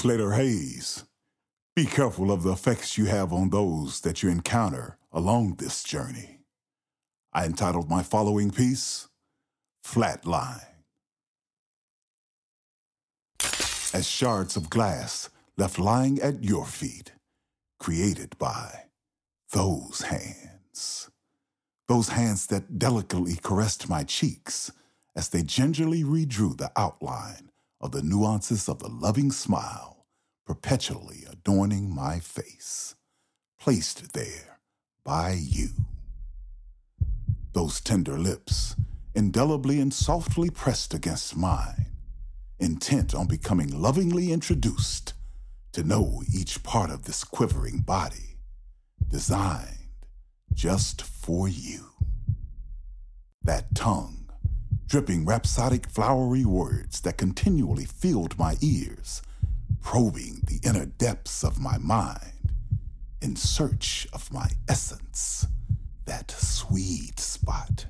Slater Hayes. Be careful of the effects you have on those that you encounter along this journey. I entitled my following piece, Flatline. As shards of glass left lying at your feet, created by those hands. Those hands that delicately caressed my cheeks as they gingerly redrew the outline of the nuances of the loving smile perpetually adorning my face, placed there by you. Those tender lips, indelibly and softly pressed against mine, intent on becoming lovingly introduced to know each part of this quivering body, designed just for you. That tongue, dripping rhapsodic flowery words that continually filled my ears, probing the inner depths of my mind in search of my essence, that sweet spot,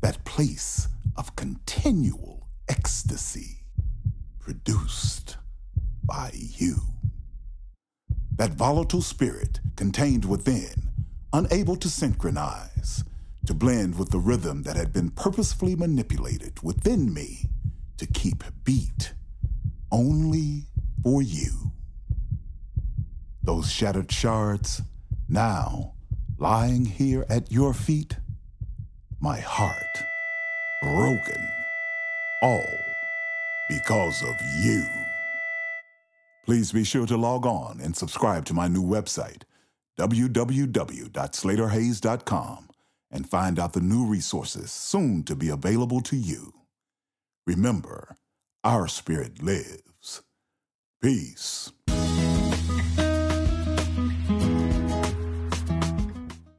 that place of continual ecstasy produced by you. That volatile spirit contained within, unable to synchronize, to blend with the rhythm that had been purposefully manipulated within me to keep beat only for you. Those shattered shards, now lying here at your feet, my heart broken, all because of you. Please be sure to log on and subscribe to my new website, www.slaterhayes.com, and find out the new resources soon to be available to you. Remember, our spirit lives. Peace.